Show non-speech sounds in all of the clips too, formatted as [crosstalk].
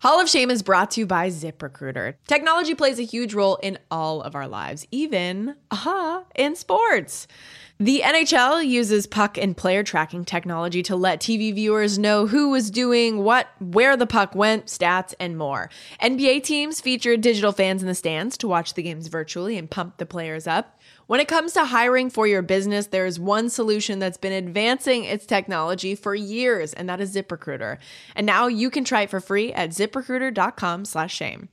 Hall of Shame is brought to you by ZipRecruiter. Technology plays a huge role in all of our lives, even, aha, in sports. The NHL uses puck and player tracking technology to let TV viewers know who was doing what, where the puck went, stats, and more. NBA teams feature digital fans in the stands to watch the games virtually and pump the players up. When it comes to hiring for your business, there is one solution that's been advancing its technology for years, and that is ZipRecruiter. And now you can try it for free at ziprecruiter.com/shame.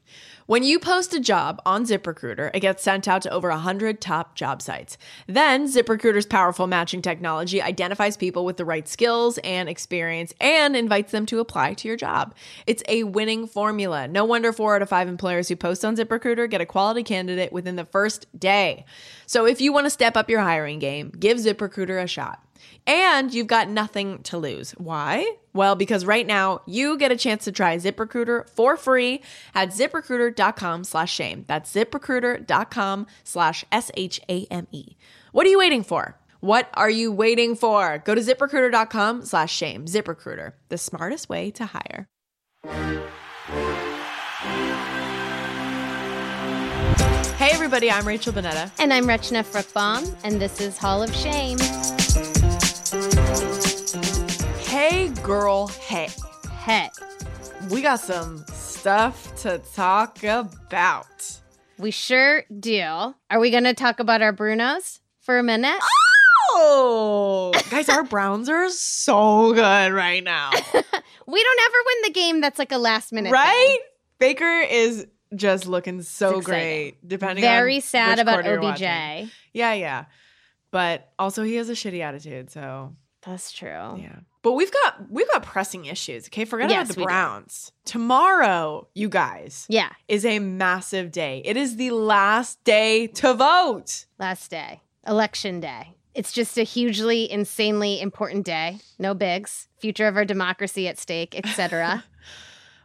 When you post a job on ZipRecruiter, it gets sent out to over 100 top job sites. Then, ZipRecruiter's powerful matching technology identifies people with the right skills and experience and invites them to apply to your job. It's a winning formula. No wonder four out of five employers who post on ZipRecruiter get a quality candidate within the first day. So, if you want to step up your hiring game, give ZipRecruiter a shot. And you've got nothing to lose. Why? Well, because right now you get a chance to try ZipRecruiter for free at ziprecruiter.com slash shame. That's ziprecruiter.com slash S-H-A-M-E. What are you waiting for? What are you waiting for? Go to ziprecruiter.com slash shame. ZipRecruiter, the smartest way to hire. Hey everybody, I'm Rachel Bonnetta. And I'm Rachna Fruchtbaum, and this is Hall of Shame. Girl, hey. Hey, We got some stuff to talk about. we sure do. Are we going to talk about our Brunos for a minute? Oh, guys, our Browns are so good right now, [laughs] we don't ever win the game that's like a last minute. right? Baker is just looking so great. Depending. Very on sad about OBJ. Yeah, yeah, but also he has a shitty attitude, so That's true. yeah. But we've got we've got pressing issues. Okay, forget Yes, about the we do. Browns. Tomorrow, you guys, Yeah, is a massive day. It is the last day to vote. last day, election day. It's just a hugely, insanely important day. No bigs. Future of our democracy at stake, etc. [laughs]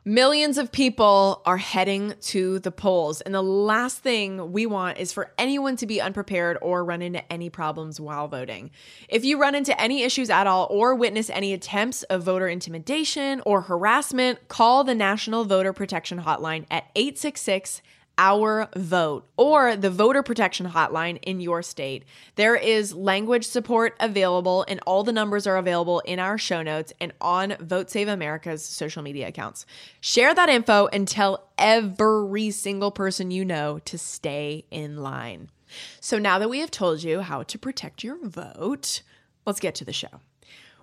Millions of people are heading to the polls. And the last thing we want is for anyone to be unprepared or run into any problems while voting. If you run into any issues at all or witness any attempts of voter intimidation or harassment, call the National Voter Protection Hotline at 866 our vote or the voter protection hotline in your state. There is language support available, and all the numbers are available in our show notes and on Vote Save America's social media accounts. Share that info and tell every single person you know to stay in line. So now that we have told you how to protect your vote, let's get to the show.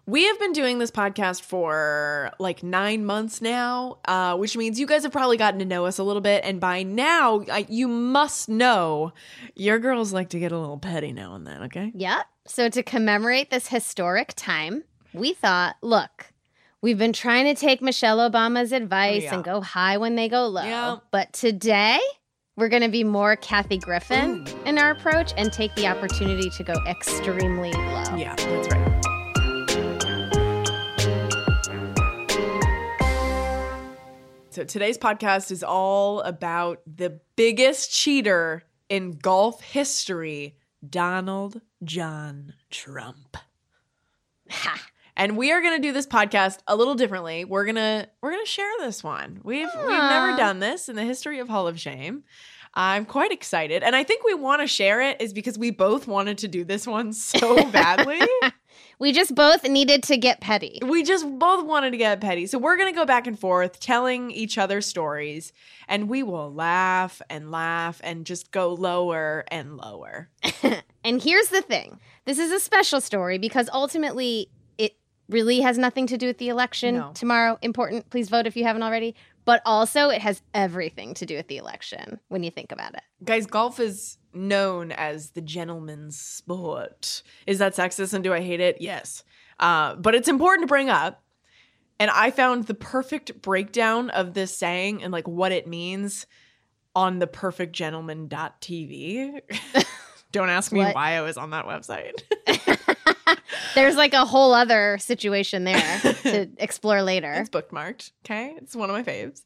We have been doing this podcast for like nine months now, uh, which means you guys have probably gotten to know us a little bit. And by now, I, you must know your girls like to get a little petty now and then, okay? Yep. So to commemorate this historic time, we thought, look, we've been trying to take Michelle Obama's advice Oh, yeah. and go high when they go low. Yeah. But today, we're going to be more Kathy Griffin in our approach and take the opportunity to go extremely low. Yeah, that's right. So today's podcast is all about the biggest cheater in golf history, Donald John Trump. Ha. [laughs] And we are going to do this podcast a little differently. We're going to we're going to share this one. We've we've never ah. done this in the history of Hall of Shame. I'm quite excited. And I think we want to share it is because we both wanted to do this one so [laughs] badly. We just both needed to get petty. we just both wanted to get petty. So we're going to go back and forth telling each other stories and we will laugh and laugh and just go lower and lower. [laughs] And here's the thing this is a special story because ultimately it really has nothing to do with the election No. tomorrow. Important. Please vote if you haven't already. But also, it has everything to do with the election when you think about it. Guys, golf is known as the gentleman's sport. Is that sexist and do I hate it? Yes. Uh, but it's important to bring up. And I found the perfect breakdown of this saying and like what it means on the perfectgentleman.tv. [laughs] Don't ask me What? why I was on that website. [laughs] [laughs] There's like a whole other situation there to [laughs] explore later. It's bookmarked. Okay, it's one of my faves.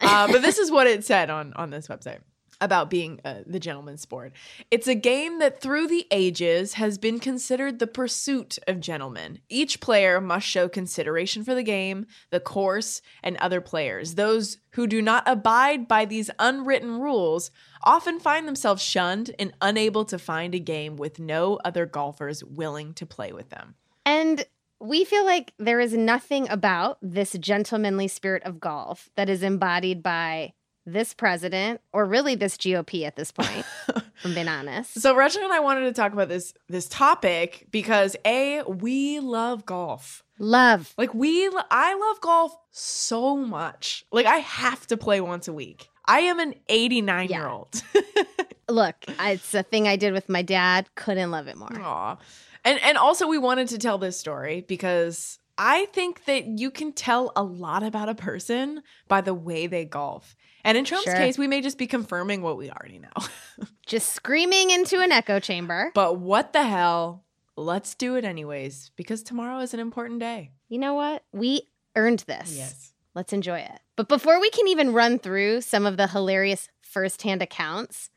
Uh, but this is what it said on on this website about being uh, the gentleman's sport. It's a game that through the ages has been considered the pursuit of gentlemen. Each player must show consideration for the game, the course, and other players. Those who do not abide by these unwritten rules often find themselves shunned and unable to find a game with no other golfers willing to play with them. And we feel like there is nothing about this gentlemanly spirit of golf that is embodied by this president or really this GOP at this point, [laughs] I'm being honest. So Rachel and I wanted to talk about this this topic because a we love golf. Love. Like we I love golf so much. Like I have to play once a week. I am an 89 year old. [laughs] Look, it's a thing I did with my dad. Couldn't love it more. Aw. And and also we wanted to tell this story because I think that you can tell a lot about a person by the way they golf. And in Trump's Sure. case, we may just be confirming what we already know. [laughs] Just screaming into an echo chamber. but what the hell? Let's do it anyways because tomorrow is an important day. You know what? We earned this. Yes. Let's enjoy it. But before we can even run through some of the hilarious firsthand accounts,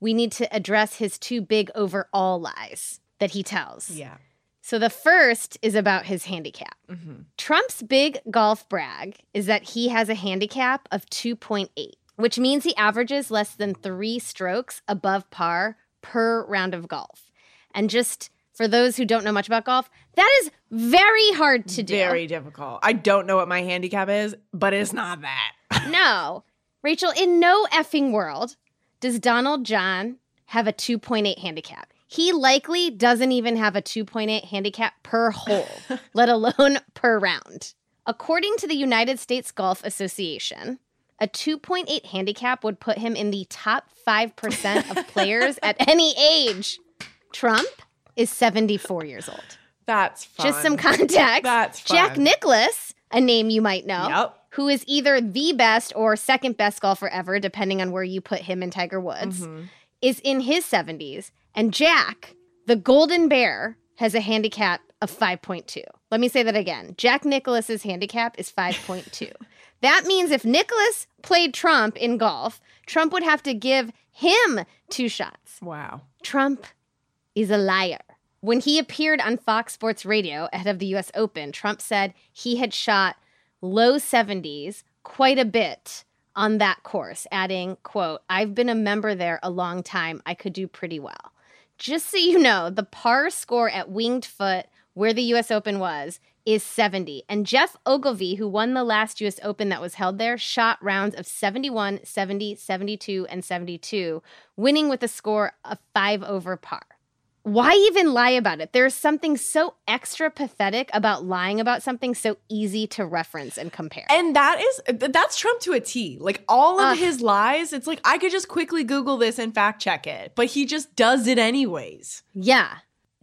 we need to address his two big overall lies that he tells. Yeah. So the first is about his handicap. hmm Trump's big golf brag is that he has a handicap of 2.8, which means he averages less than three strokes above par per round of golf. And just for those who don't know much about golf, that is very hard to do. Very difficult. I don't know what my handicap is, but it's not that. [laughs] No. Rachel, in no effing world does Donald John have a 2.8 handicap. He likely doesn't even have a 2.8 handicap per hole, [laughs] let alone per round. According to the United States Golf Association, a 2.8 handicap would put him in the top 5% of [laughs] players at any age. Trump is 74 years old. That's fun. Just some context. That's Jack fun. Nicklaus, a name you might know, Yep. who is either the best or second best golfer ever, depending on where you put him and Tiger Woods, Mhm. is in his 70s. And Jack, the Golden Bear, has a handicap of 5.2. Let me say that again. Jack Nicklaus's handicap is 5.2. [laughs] that means if Nicholas played Trump in golf, Trump would have to give him two shots. Wow. Trump is a liar. When he appeared on Fox Sports Radio ahead of the US Open, Trump said he had shot low 70s quite a bit on that course, adding, quote, I've been a member there a long time. I could do pretty well. Just so you know, the par score at Winged Foot, where the US Open was, is 70. And Geoff Ogilvy, who won the last US Open that was held there, shot rounds of 71, 70, 72, and 72, winning with a score of 5 over par. Why even lie about it? There's something so extra pathetic about lying about something so easy to reference and compare. And that is that's Trump to a T. Like all of Ugh. his lies, it's like I could just quickly Google this and fact check it, but he just does it anyways. yeah,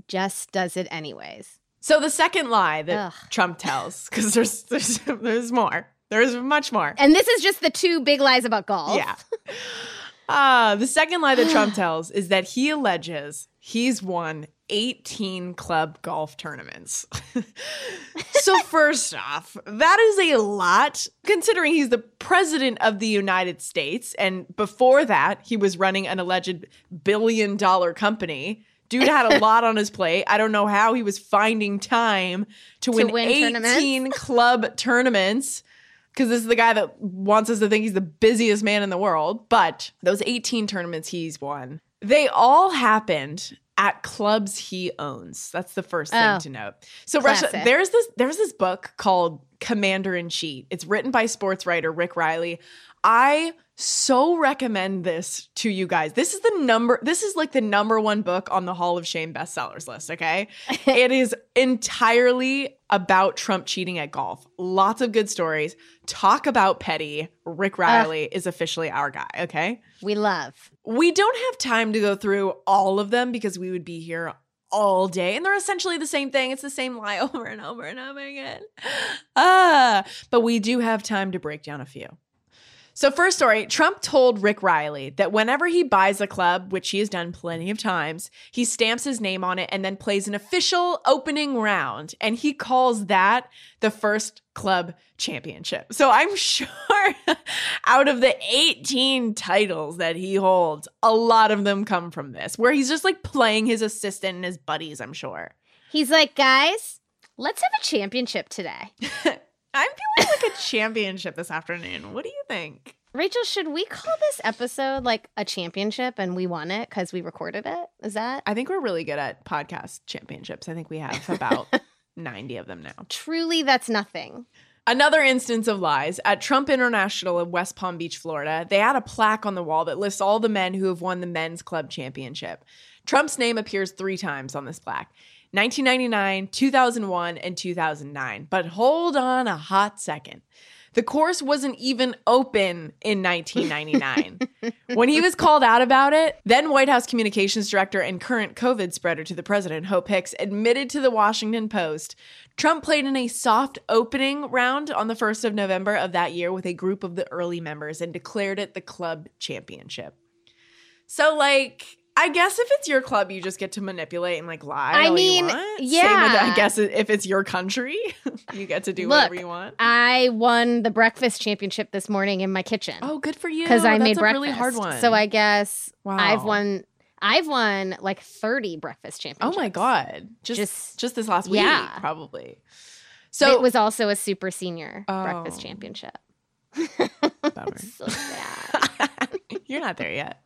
just does it anyways. So the second lie that Ugh. Trump tells, because there's there's there's more. There's much more. And this is just the two big lies about golf. Yeah. [laughs] Uh, the second lie that Trump [gasps] tells is that he alleges he's won 18 club golf tournaments. [laughs] so, first off, that is a lot considering he's the president of the United States. And before that, he was running an alleged billion dollar company. Dude had a [laughs] lot on his plate. I don't know how he was finding time to, win, win 18 tournaments. club tournaments because this is the guy that wants us to think he's the busiest man in the world. But those 18 tournaments he's won, they all happened at clubs he owns. That's the first thing Oh. to note. So Russia, there's this there's this book called Commander in Cheat. It's written by sports writer Rick Reilly. I so recommend this to you guys. This is the number this is like the number one book on the Hall of Shame bestsellers list, okay? [laughs] it is entirely about Trump cheating at golf. Lots of good stories. Talk about petty. Rick Reilly is officially our guy, okay? We love. We don't have time to go through all of them because we would be here all day, and they're essentially the same thing. It's the same lie [laughs] over and over and over again. Ah, but we do have time to break down a few. So, first story Trump told Rick Reilly that whenever he buys a club, which he has done plenty of times, he stamps his name on it and then plays an official opening round. And he calls that the first club championship. So, I'm [laughs] sure out of the 18 titles that he holds, a lot of them come from this, where he's just like playing his assistant and his buddies, I'm sure. He's like, guys, let's have a championship today. [laughs] I'm feeling like a championship this afternoon. What do you think? Rachel, should we call this episode like a championship and we won it because we recorded it? Is that I think we're really good at podcast championships. I think we have about [laughs] 90 of them now. truly that's nothing? Another instance of lies at Trump International in West Palm Beach, Florida. They had a plaque on the wall that lists all the men who have won the men's club championship. Trump's name appears three times on this plaque 1999, 2001, and 2009. But hold on a hot second. The course wasn't even open in 1999. [laughs] when he was called out about it, then White House communications director and current COVID spreader to the president, Hope Hicks, admitted to the Washington Post Trump played in a soft opening round on the 1st of November of that year with a group of the early members and declared it the club championship. So, like, I guess if it's your club, you just get to manipulate and like lie. I mean. Same with, yeah. I guess if it's your country, [laughs] you get to do Look, whatever you want. I won the breakfast championship this morning in my kitchen. Oh, good for you! because I That's made a breakfast. really hard one. So I guess I've won. I've won like thirty breakfast championships. Oh my god! Just Just- just, this last week, yeah. probably. So it was also a super senior breakfast Oh. championship. Bummer. [laughs] So sad. [laughs] You're not there yet.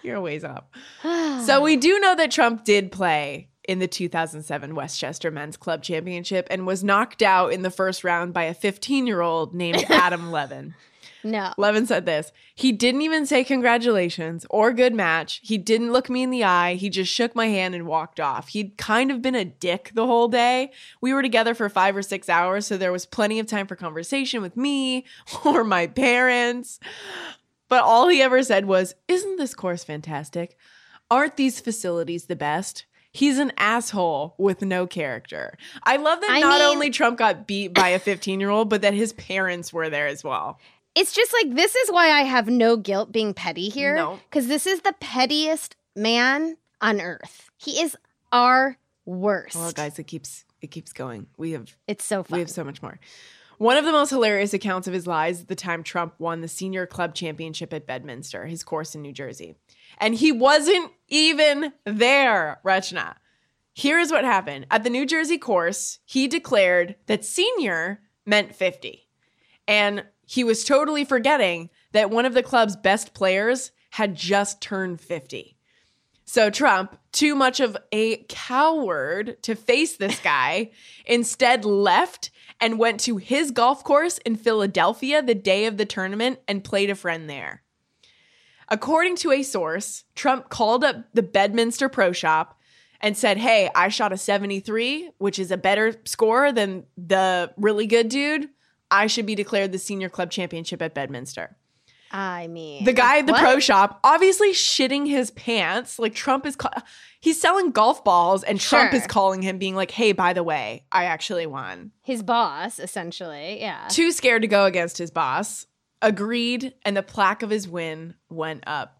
[laughs] You're a ways off. [sighs] So we do know that Trump did play in the 2007 Westchester Men's Club Championship and was knocked out in the first round by a 15 year old named [laughs] Adam Levin. no. Levin said this He didn't even say congratulations or good match. He didn't look me in the eye. He just shook my hand and walked off. He'd kind of been a dick the whole day. We were together for five or six hours, so there was plenty of time for conversation with me [laughs] or my parents. But all he ever said was, Isn't this course fantastic? Aren't these facilities the best? He's an asshole with no character. I love that I not mean- only Trump got beat by a 15 year old, but that his parents were there as well. It's just like this is why I have no guilt being petty here. No. Because this is the pettiest man on earth. He is our worst. Well, guys, it keeps it keeps going. We have It's so fun. we have so much more. One of the most hilarious accounts of his lies is the time Trump won the senior club championship at Bedminster, his course in New Jersey. And he wasn't even there, Rachna. Here is what happened. At the New Jersey course, he declared that senior meant 50. And he was totally forgetting that one of the club's best players had just turned 50. So Trump, too much of a coward to face this [laughs] guy, instead left and went to his golf course in Philadelphia the day of the tournament and played a friend there. According to a source, Trump called up the Bedminster Pro Shop and said, Hey, I shot a 73, which is a better score than the really good dude. I should be declared the senior club championship at Bedminster. I mean, The guy at the what? pro shop, obviously shitting his pants. Like Trump is, ca- he's selling golf balls, and Trump is calling him, being like, "Hey, by the way, I actually won." his boss, essentially. Yeah. Too scared to go against his boss, agreed, and the plaque of his win went up.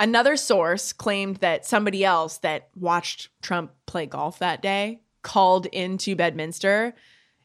Another source claimed that somebody else that watched Trump play golf that day called into Bedminster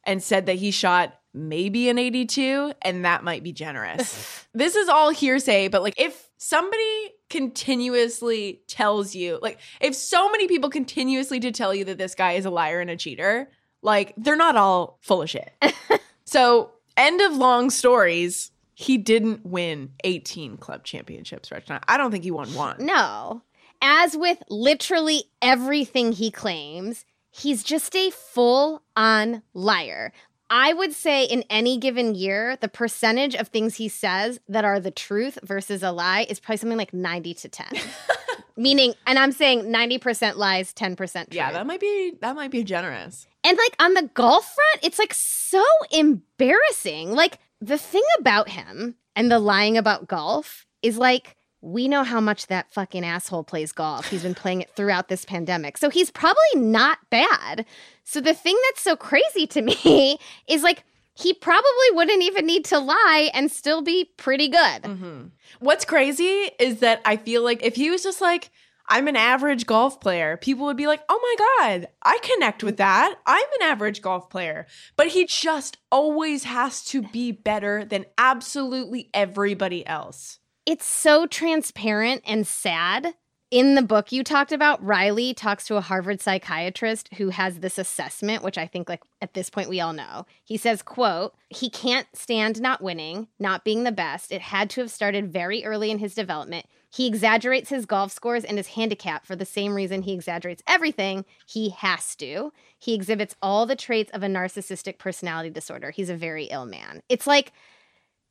and said that he shot maybe an 82 and that might be generous. [laughs] this is all hearsay, but like if somebody continuously tells you, like if so many people continuously to tell you that this guy is a liar and a cheater, like they're not all full of shit. [laughs] so, end of long stories. He didn't win 18 club championships, Rachna. I don't think he won one. No. As with literally everything he claims, he's just a full on liar. I would say in any given year, the percentage of things he says that are the truth versus a lie is probably something like 90 to 10. [laughs] Meaning, and I'm saying 90% lies, 10% truth. Yeah, that might be that might be generous. And like on the golf front, it's like so embarrassing. Like the thing about him and the lying about golf is like we know how much that fucking asshole plays golf. He's been playing it throughout this pandemic. So he's probably not bad. So the thing that's so crazy to me [laughs] is like, he probably wouldn't even need to lie and still be pretty good. Mm-hmm. What's crazy is that I feel like if he was just like, I'm an average golf player, people would be like, oh my God, I connect with that. I'm an average golf player. But he just always has to be better than absolutely everybody else. It's so transparent and sad. In the book you talked about, Reilly talks to a Harvard psychiatrist who has this assessment, which I think like at this point we all know. He says, quote, he can't stand not winning, not being the best. It had to have started very early in his development. He exaggerates his golf scores and his handicap for the same reason he exaggerates everything. He has to. He exhibits all the traits of a narcissistic personality disorder. He's a very ill man. It's like,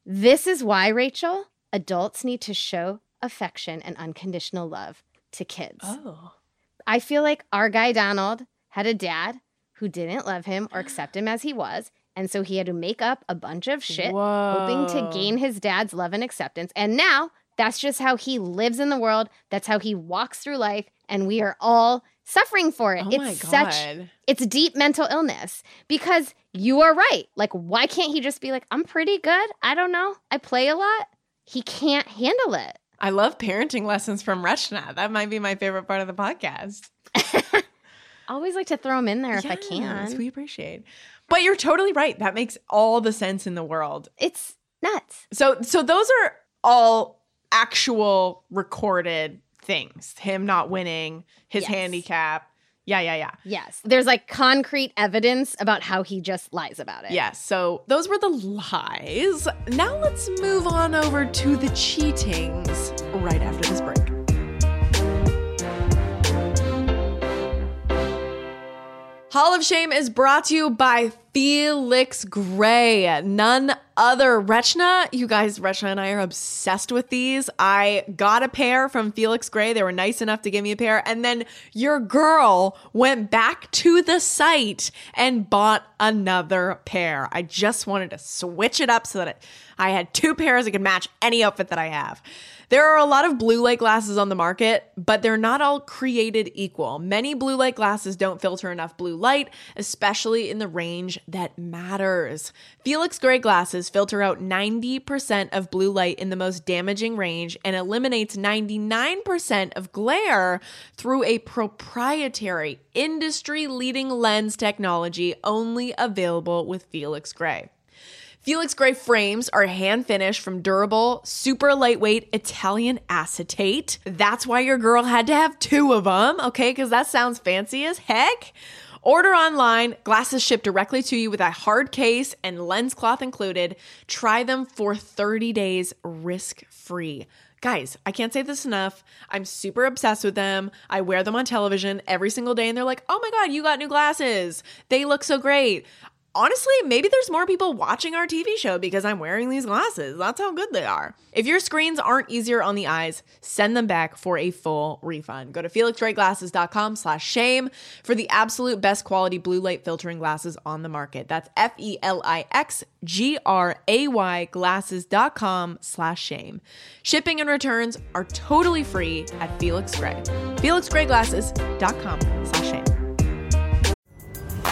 this is why, Rachel, adults need to show affection and unconditional love to kids. Oh. I feel like our guy Donald had a dad who didn't love him or accept him as he was. And so he had to make up a bunch of shit, hoping to gain his dad's love and acceptance. And now that's just how he lives in the world. That's how he walks through life. And we are all suffering for it. Oh it's such, it's deep mental illness because you are right. Like, why can't he just be like, I'm pretty good? I don't know. I play a lot. He can't handle it. I love parenting lessons from Rachna. That might be my favorite part of the podcast. [laughs] Always like to throw them in there if I Yes, can. We appreciate. But you're totally right. That makes all the sense in the world. It's nuts. So so those are all actual recorded things. Him not winning, his Yes. handicap. Yeah, yeah, yeah. Yes. There's like concrete evidence about how he just lies about it. Yes. So those were the lies. Now let's move on over to the cheatings right after this break. Hall of Shame is brought to you by Felix Gray, none other. Rachna, you guys, Rachna and I are obsessed with these. I got a pair from Felix Gray. They were nice enough to give me a pair. And then your girl went back to the site and bought another pair. I just wanted to switch it up so that I had two pairs that could match any outfit that I have. There are a lot of blue light glasses on the market, but they're not all created equal. Many blue light glasses don't filter enough blue light, especially in the range that matters. Felix Gray glasses filter out 90% of blue light in the most damaging range and eliminates 99% of glare through a proprietary industry leading lens technology only available with Felix Gray. Felix Gray frames are hand finished from durable, super lightweight Italian acetate. That's why your girl had to have two of them, okay? Because that sounds fancy as heck. Order online, glasses shipped directly to you with a hard case and lens cloth included. Try them for 30 days risk free. Guys, I can't say this enough. I'm super obsessed with them. I wear them on television every single day, and they're like, oh my God, you got new glasses. They look so great honestly, maybe there's more people watching our TV show because I'm wearing these glasses. That's how good they are. If your screens aren't easier on the eyes, send them back for a full refund. Go to felixgrayglasses.com slash shame for the absolute best quality blue light filtering glasses on the market. That's F-E-L-I-X-G-R-A-Y glasses.com slash shame. Shipping and returns are totally free at Felix Gray. felixgrayglasses.com slash.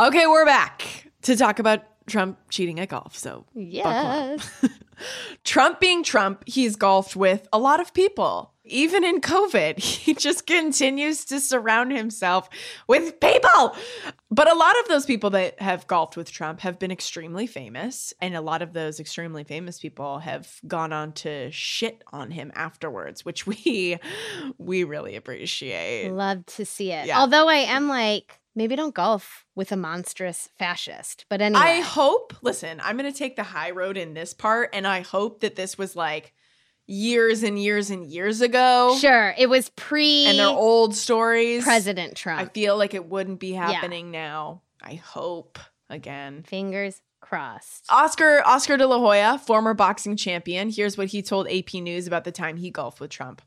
Okay, we're back to talk about Trump cheating at golf. So. Yes. [laughs] Trump being Trump, he's golfed with a lot of people. Even in COVID, [laughs] he just continues to surround himself with people. But a lot of those people that have golfed with Trump have been extremely famous. And a lot of those extremely famous people have gone on to shit on him afterwards, which we we really appreciate. Love to see it. Yeah. Although I am like, Maybe don't golf with a monstrous fascist. But anyway. I hope, listen, I'm going to take the high road in this part, and I hope that this was like years and years and years ago. Sure. It was pre And they're old stories. President Trump. I feel like it wouldn't be happening now. I hope again. Fingers crossed. Oscar Oscar De La Hoya, former boxing champion. Here's what he told AP News about the time he golfed with Trump.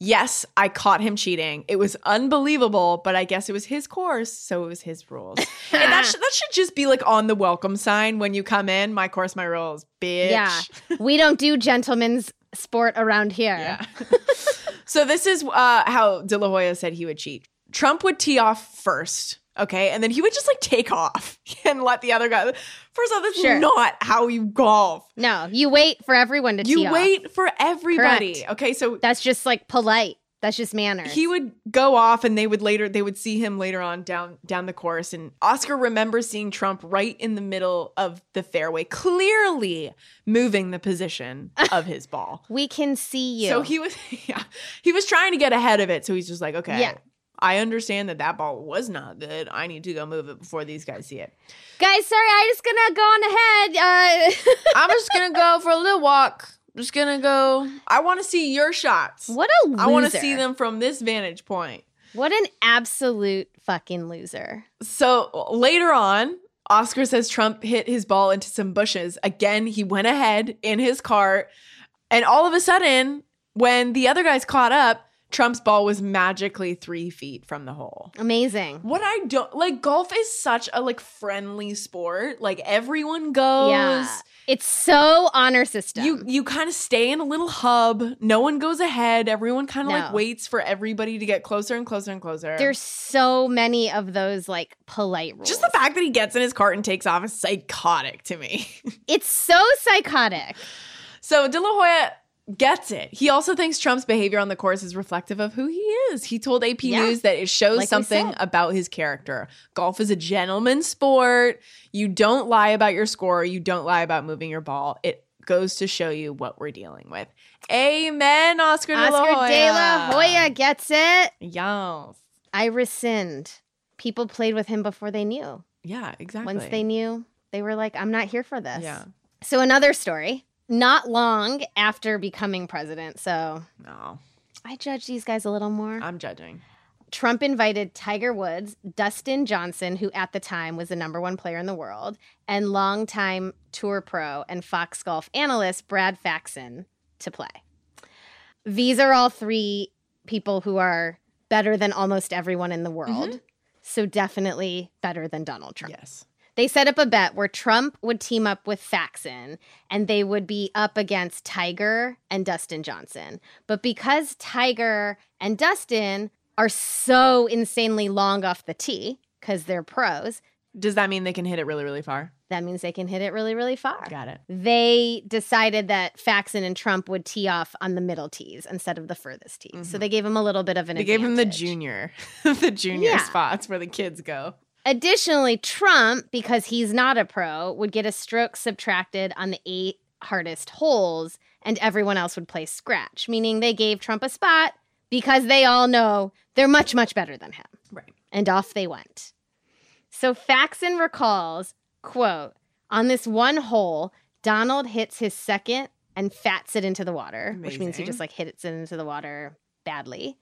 Yes, I caught him cheating. It was unbelievable, but I guess it was his course, so it was his rules. and that, should, that should just be like on the welcome sign when you come in. My course, my rules, bitch. Yeah. we don't do gentlemen's sport around here. Yeah. [laughs] so this is uh, how De La Hoya said he would cheat. Trump would tee off first, okay, and then he would just like take off [laughs] and let the other guy. First off, that's Sure. not how you golf. No, you wait for everyone to You off. wait for everybody. Correct. Okay, so That's just like polite. That's just manners. he would go off and they would later they would see him later on down down the course and Oscar remembers seeing Trump right in the middle of the fairway clearly moving the position [laughs] of his ball. we can see you. So he was [laughs] yeah, he was trying to get ahead of it so he's just like okay. Yeah. I understand that that ball was not good. I need to go move it before these guys see it. Guys, sorry, I'm just gonna go on ahead. Uh, [laughs] I'm just to go for a little walk. Just to go. I want to see your shots. what a loser. I want to see them from this vantage point. What an absolute fucking loser. So later on, Oscar says Trump hit his ball into some bushes. Again, he went ahead in his cart. And all of a sudden, when the other guys caught up, Trump's ball was magically three feet from the hole. Amazing. What I don't like, golf is such a like friendly sport. Like everyone goes. Yeah. It's so honor system. You you kind of stay in a little hub. No one goes ahead. Everyone kind of like waits for everybody to get closer and closer and closer. There's so many of those like polite rules. just the fact that he gets in his cart and takes off is psychotic to me. [laughs] It's so psychotic. So De La Hoya gets it. He also thinks Trump's behavior on the course is reflective of who he is. He told AP Yeah. News that it shows Like something about his character. Golf is a gentleman's sport. You don't lie about your score, you don't lie about moving your ball. It goes to show you what we're dealing with. Amen, Oscar, De La Oscar Hoya. De La Hoya gets it. Yes. I rescind. People played with him before they knew. Yeah, exactly. Once they knew, they were like, I'm not here for this. Yeah. So, another story. Not long after becoming president, so No, I judge these guys a little more. I'm judging. Trump invited Tiger Woods, Dustin Johnson, who at the time was the number one player in the world, and longtime tour pro and Fox Golf analyst Brad Faxon to play. These are all three people who are better than almost everyone in the world. Mm-hmm. So definitely better than Donald Trump. Yes. They set up a bet where Trump would team up with Faxon and they would be up against Tiger and Dustin Johnson. But because Tiger and Dustin are so insanely long off the tee because they're pros, Does that mean they can hit it really, really far? that means they can hit it really, really far. Got it. They decided that Faxon and Trump would tee off on the middle tees instead of the furthest tees. So they gave him a little bit of an Mm-hmm. They gave him the junior, [laughs] the junior Yeah. spots where the kids go. Additionally, Trump, because he's not a pro, would get a stroke subtracted on the eight hardest holes, and everyone else would play scratch, meaning they gave Trump a spot because they all know they're much, much better than him. Right. And off they went. So Faxon recalls, quote, on this one hole, Donald hits his second and fats it into the water, which means he just like hits it into the water badly.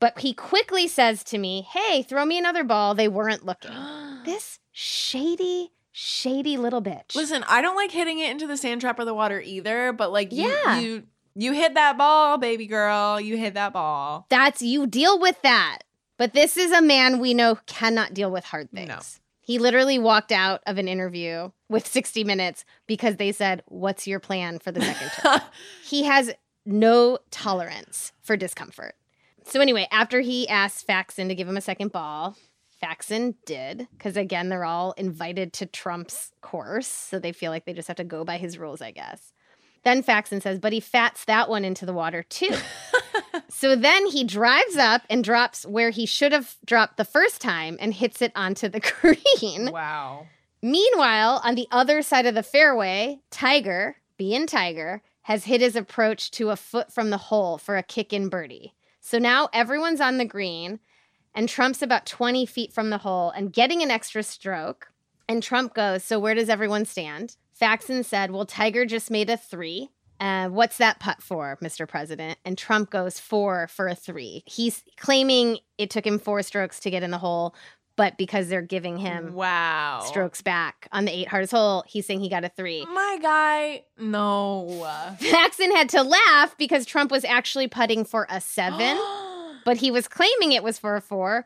But he quickly says to me, Hey, throw me another ball. They weren't looking. [gasps] this shady, shady little bitch. Listen, I don't like hitting it into the sand trap or the water either, but like you, Yeah. you you hit that ball, baby girl. You hit that ball. That's you deal with that. But this is a man we know cannot deal with hard things. No. He literally walked out of an interview with 60 Minutes because they said, What's your plan for the second [laughs] term? he has no tolerance for discomfort. So, anyway, after he asked Faxon to give him a second ball, Faxon did, because again, they're all invited to Trump's course. So they feel like they just have to go by his rules, I guess. Then Faxon says, but he fats that one into the water too. [laughs] so then he drives up and drops where he should have dropped the first time and hits it onto the [laughs] green. wow. Meanwhile, on the other side of the fairway, Tiger, being Tiger, has hit his approach to a foot from the hole for a kick in birdie. So now everyone's on the green. and Trump's about 20 feet from the hole and getting an extra stroke. And Trump goes, So where does everyone stand? Faxon said, Well, Tiger just made a three. Uh, what's that putt for, Mr. President? And Trump goes four for a three. He's claiming it took him four strokes to get in the hole, but because they're giving him wow. strokes back on the eight hardest hole, he's saying he got a three. My guy, no. [laughs] Faxon had to laugh because Trump was actually putting for a seven, [gasps] but he was claiming it was for a four,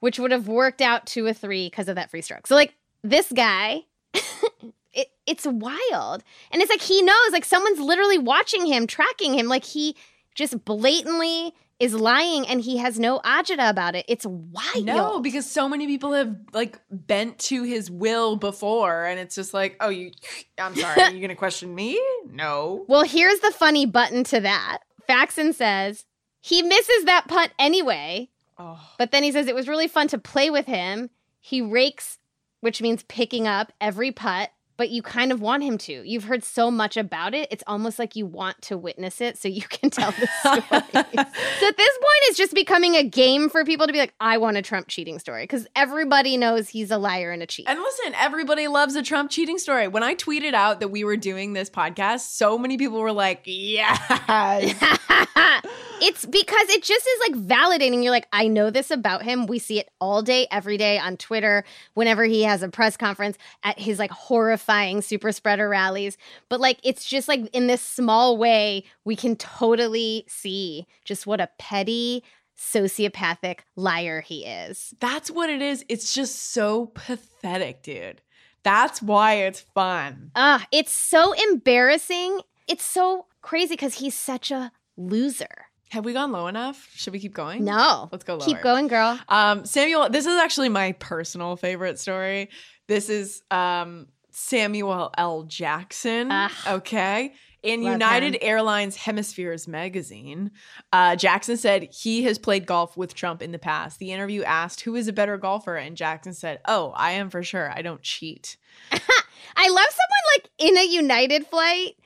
which would have worked out to a three because of that free stroke. So, like, this guy. [laughs] it, it's wild. And it's like he knows, like someone's literally watching him, tracking him. Like he just blatantly is lying and he has no agita about it. It's wild. No, because so many people have like bent to his will before, and it's just like, oh, you, I'm sorry, are you going [laughs] to question me? No. Well, here's the funny button to that. Faxon says he misses that putt anyway, Oh. but then he says it was really fun to play with him. He rakes, which means picking up every putt, but you kind of want him to. You've heard so much about it. It's almost like you want to witness it so you can tell the [laughs] story. so at this point, it's just becoming a game for people to be like, I want a Trump cheating story because everybody knows he's a liar and a cheat. And listen, everybody loves a Trump cheating story. When I tweeted out that we were doing this podcast, so many people were like, yes. [laughs] it's because it just is like validating. You're like, I know this about him. We see it all day, every day on Twitter, whenever he has a press conference, at his like horrifying super spreader rallies. But like, it's just like in this small way, we can totally see just what a petty, sociopathic liar he is. That's what it is. It's just so pathetic, dude. That's why it's fun. Ah, it's so embarrassing. It's so crazy because he's such a loser. Have we gone low enough? Should we keep going? No. Let's go lower. Keep going, girl. Um, Samuel, this is actually my personal favorite story. This is um, Samuel L. Jackson. Ugh. Okay. In United him. Airlines Hemispheres magazine, uh, Jackson said he has played golf with Trump in the past. The interview asked, Who is a better golfer? And Jackson said, Oh, I am for sure. I don't cheat. [laughs] I love someone like in a United flight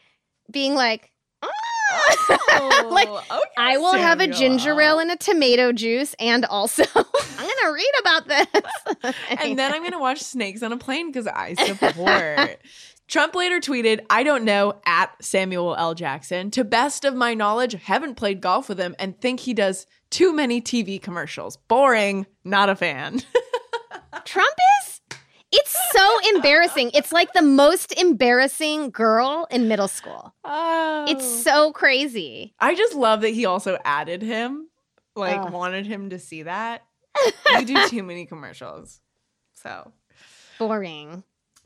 being like, "Ah." [laughs] like okay, I will have a ginger ale and a tomato juice, and also [laughs] I'm gonna read about this. and then I'm going to watch Snakes on a Plane because I support. [laughs] Trump later tweeted, I don't know, at Samuel L. Jackson. To best of my knowledge, haven't played golf with him and think he does too many TV commercials. Boring, not a fan. Trump is. It's so embarrassing. It's like the most embarrassing girl in middle school. oh. It's so crazy. I just love that he also added him, like, wanted him to see that. [laughs] You do too many commercials. So. Boring.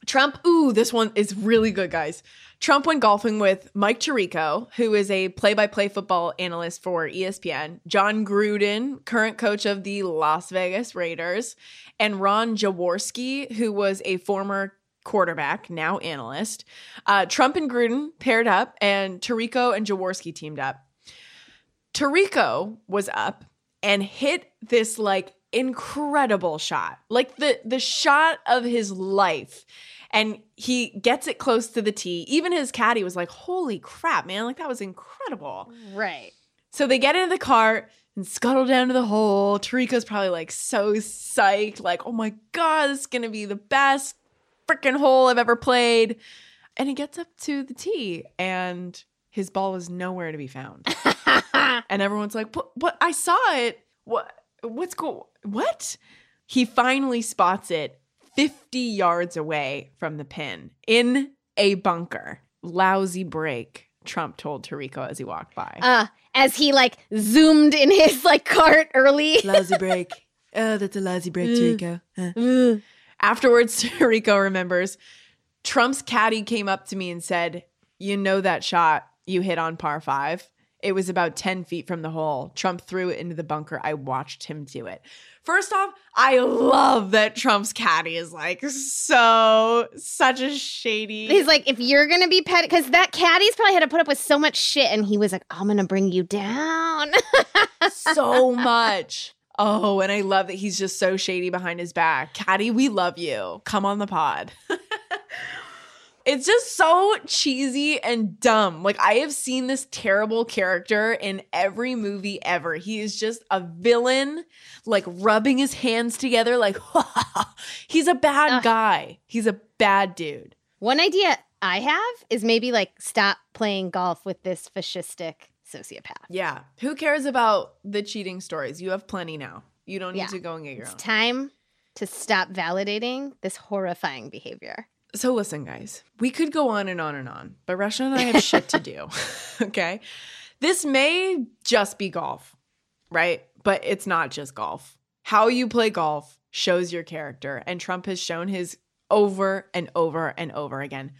Trump, ooh, this one is really good, guys. Trump went golfing with Mike Tirico, who is a play by play football analyst for ESPN, Jon Gruden, current coach of the Las Vegas Raiders, and Ron Jaworski, who was a former quarterback, now analyst. Uh, Trump and Gruden paired up, and Tirico and Jaworski teamed up. Tirico was up and hit this like incredible shot. Like the the shot of his life. And he gets it close to the tee. Even his caddy was like, "Holy crap, man. Like that was incredible." Right. So they get into the car and scuttle down to the hole. Tariq's probably like so psyched, like, "Oh my god, this is to be the best freaking hole I've ever played." And he gets up to the tee and his ball is nowhere to be found [laughs] and everyone's like, "What? What? I saw it. What? What's go? What?" He finally spots it 50 yards away from the pin in a bunker. Lousy break, Trump told Tirico as he walked by. Uh, as he like zoomed in his like cart early. [laughs] lousy break. Oh, that's a lousy break, Tirico. Ugh. Afterwards, [laughs] Tirico remembers Trump's caddy came up to me and said, You know that shot you hit on par five? It was about 10 feet from the hole. Trump threw it into the bunker. I watched him do it. First off, I love that Trump's caddy is like so, such a shady. He's like, if you're gonna be petty, because that caddy's probably had to put up with so much shit, and he was like, I'm gonna bring you down. [laughs] so much. Oh, and I love that he's just so shady behind his back. Caddy, we love you. Come on the pod. [laughs] It's just so cheesy and dumb. Like, I have seen this terrible character in every movie ever. He is just a villain, like rubbing his hands together, like, [laughs] he's a bad Ugh. guy. He's a bad dude. One idea I have is maybe like stop playing golf with this fascistic sociopath. Yeah. Who cares about the cheating stories? You have plenty now. You don't need Yeah. to go and get your It's own. time to stop validating this horrifying behavior. So listen, guys, we could go on and on and on, but Rachna and I have shit to do. [laughs] [laughs] okay. This may just be golf, right? But it's not just golf. How you play golf shows your character, and Trump has shown his over and over and over again.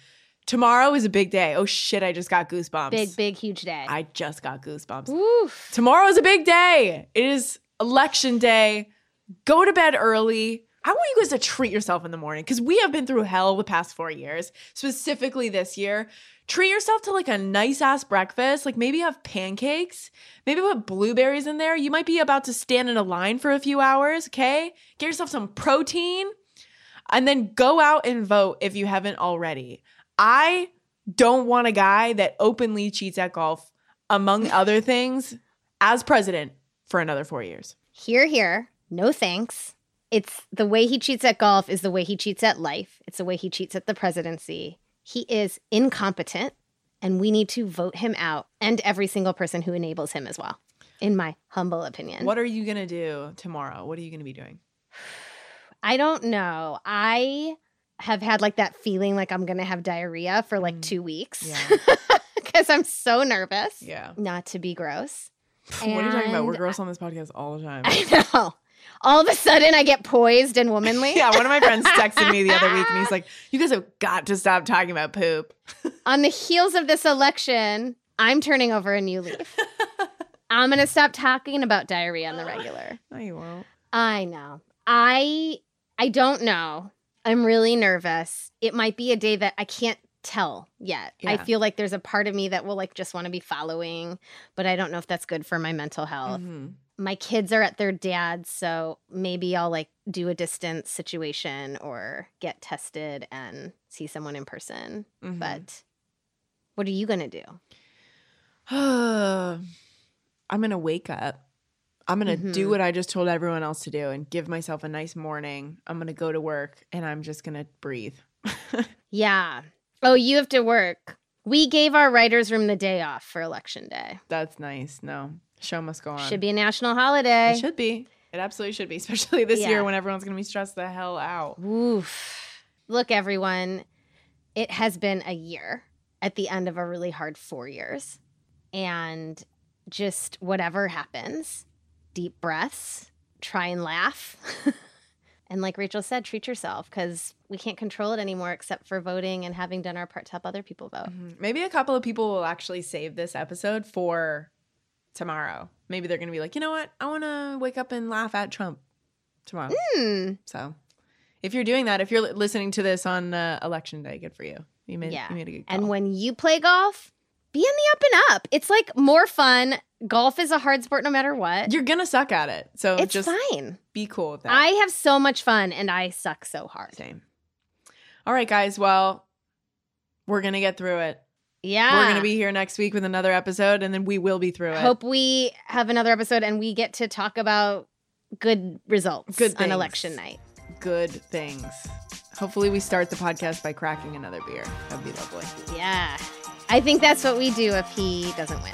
Tomorrow is a big day. Oh shit, I just got goosebumps. Big, big, huge day. I just got goosebumps. Oof. Tomorrow is a big day. It is election day. Go to bed early. I want you guys to treat yourself in the morning because we have been through hell the past four years, specifically this year. Treat yourself to like a nice ass breakfast. Like maybe have pancakes, maybe put blueberries in there. You might be about to stand in a line for a few hours, okay? Get yourself some protein and then go out and vote if you haven't already. I don't want a guy that openly cheats at golf, among [laughs] other things, as president for another four years. Here, here. No thanks. It's the way he cheats at golf is the way he cheats at life. It's the way he cheats at the presidency. He is incompetent, and we need to vote him out and every single person who enables him as well, in my humble opinion. What are you going to do tomorrow? What are you going to be doing? I don't know. I have had like that feeling like I'm going to have diarrhea for like Mm. two weeks Yeah. [laughs] because I'm so nervous. Yeah. Not to be gross. [laughs] what are you talking about? We're gross on this podcast all the time. [laughs] I know. All of a sudden, I get poised and womanly. [laughs] yeah, one of my friends texted me the other week and he's [laughs] like, You guys have got to stop talking about poop. On the heels of this election, I'm turning over a new leaf. [laughs] I'm going to stop talking about diarrhea on the regular. [gasps] No, you won't. I know. I I don't know. I'm really nervous. It might be a day that I can't tell yet. I feel like there's a part of me that will like just want to be following, but I don't know if that's good for my mental health. Mhm. My kids are at their dad's, so maybe I'll like do a distance situation or get tested and see someone in person. Mhm. But what are you going to do? [sighs] I'm going to wake up. I'm going to do Mhm. what I just told everyone else to do and give myself a nice morning. I'm going to go to work and I'm just going to breathe. [laughs] Yeah. Oh, you have to work. We gave our writers' room the day off for election day. That's nice. No, show must go on. Should be a national holiday. It should be. It absolutely should be, [laughs] especially this Yeah. year when everyone's going to be stressed the hell out. Oof. Look, everyone, it has been a year at the end of a really hard four years. And just whatever happens, deep breaths, try and laugh. [laughs] and like Rachel said, treat yourself because we can't control it anymore except for voting and having done our part to help other people vote. Mhm. Maybe a couple of people will actually save this episode for tomorrow. Maybe they're going to be like, you know what? I want to wake up and laugh at Trump tomorrow. Hmm. So if you're doing that, if you're listening to this on uh, election day, good for you. You made, Yeah. you made a good call. And when you play golf, be in the up and up. It's like more fun. Golf is a hard sport no matter what. you're going to suck at it. So it's just fine. be cool with that. I have so much fun and I suck so hard. Same. All right, guys. Well, we're going to get through it. Yeah. We're going to be here next week with another episode, and then we will be through it. Hope we have another episode and we get to talk about good results Good on election night. good things. Hopefully, we start the podcast by cracking another beer. That'd be lovely. Yeah. I think that's what we do if he doesn't win.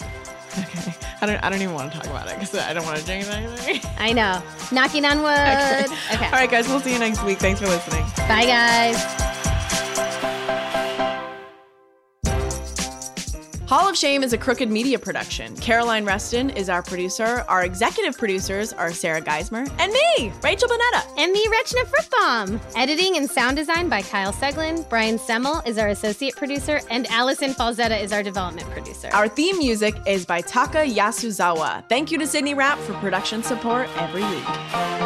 Okay. I don't. I don't even want to talk about it because I don't want to jinx anything. I know. Knocking on wood. Okay. All right, guys. We'll see you next week. Thanks for listening. Bye, guys. Hall of Shame is a crooked media production. Caroline Reston is our producer. Our executive producers are Sarah Geismer and me, Rachel Bonnetta. And me, Rachna Fruchtbaum. Editing and sound design by Kyle Seglin. Brian Semmel is our associate producer, and Allison Falzetta is our development producer. Our theme music is by Taka Yasuzawa. Thank you to Sydney Rapp for production support every week.